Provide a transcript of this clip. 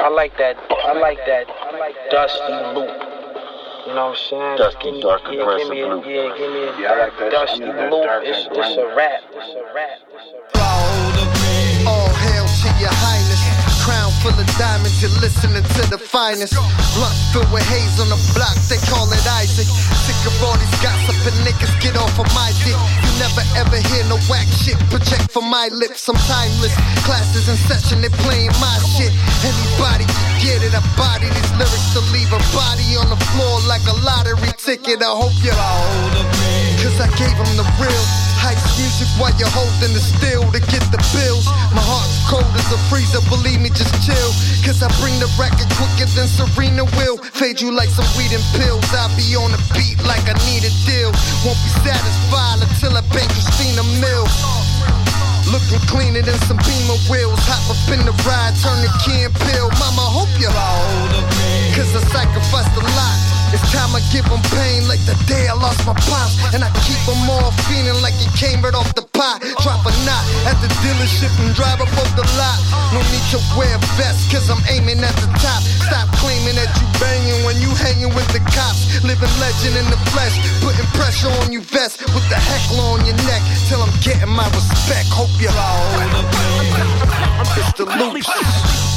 I like that. I like that. I like Dusty loop. You know what I'm saying? Dusty, give me, dark, yeah, give aggressive me, a, loop. Yeah, give me a Yeah, I like that dusty shit. That loop. dark, It's, it's a grimy. rap. It's a rap. It's a rap. Full of diamonds, you're listening to the finest. Blunt filled with haze on the block, they call it Isaac. Sick of all these gossiping niggas, get off of my dick. You never ever hear no whack shit project from my lips. I'm timeless. Classes in session, they playing my shit. Anybody can get it, I body these lyrics to leave a body on the floor like a lottery ticket. I hope you're all Cause I gave him the real Heist music while you're holding the steel to get the bills. My heart's cold as a freezer, believe I bring the record quicker than Serena will. Fade you like some weed and pills. I'll be on the beat like I need a deal. Won't be satisfied until I bang Christina Mills. Looking cleaner than some beamer wheels. Hop up in the ride, turn the key and pill. Mama, hope you're all. Cause I sacrificed a lot. It's time I give them pain like the day I lost my pops. And I keep them all feeling like it came right off the pot. Drop a knot at the dealership and drive up off the lot. To wear a vest, cause I'm aiming at the top. Stop claiming that you banging when you hanging with the cops. Living legend in the flesh, putting pressure on you vest with the heckler on your neck. Till I'm getting my respect. Hope you're all. It's the loops.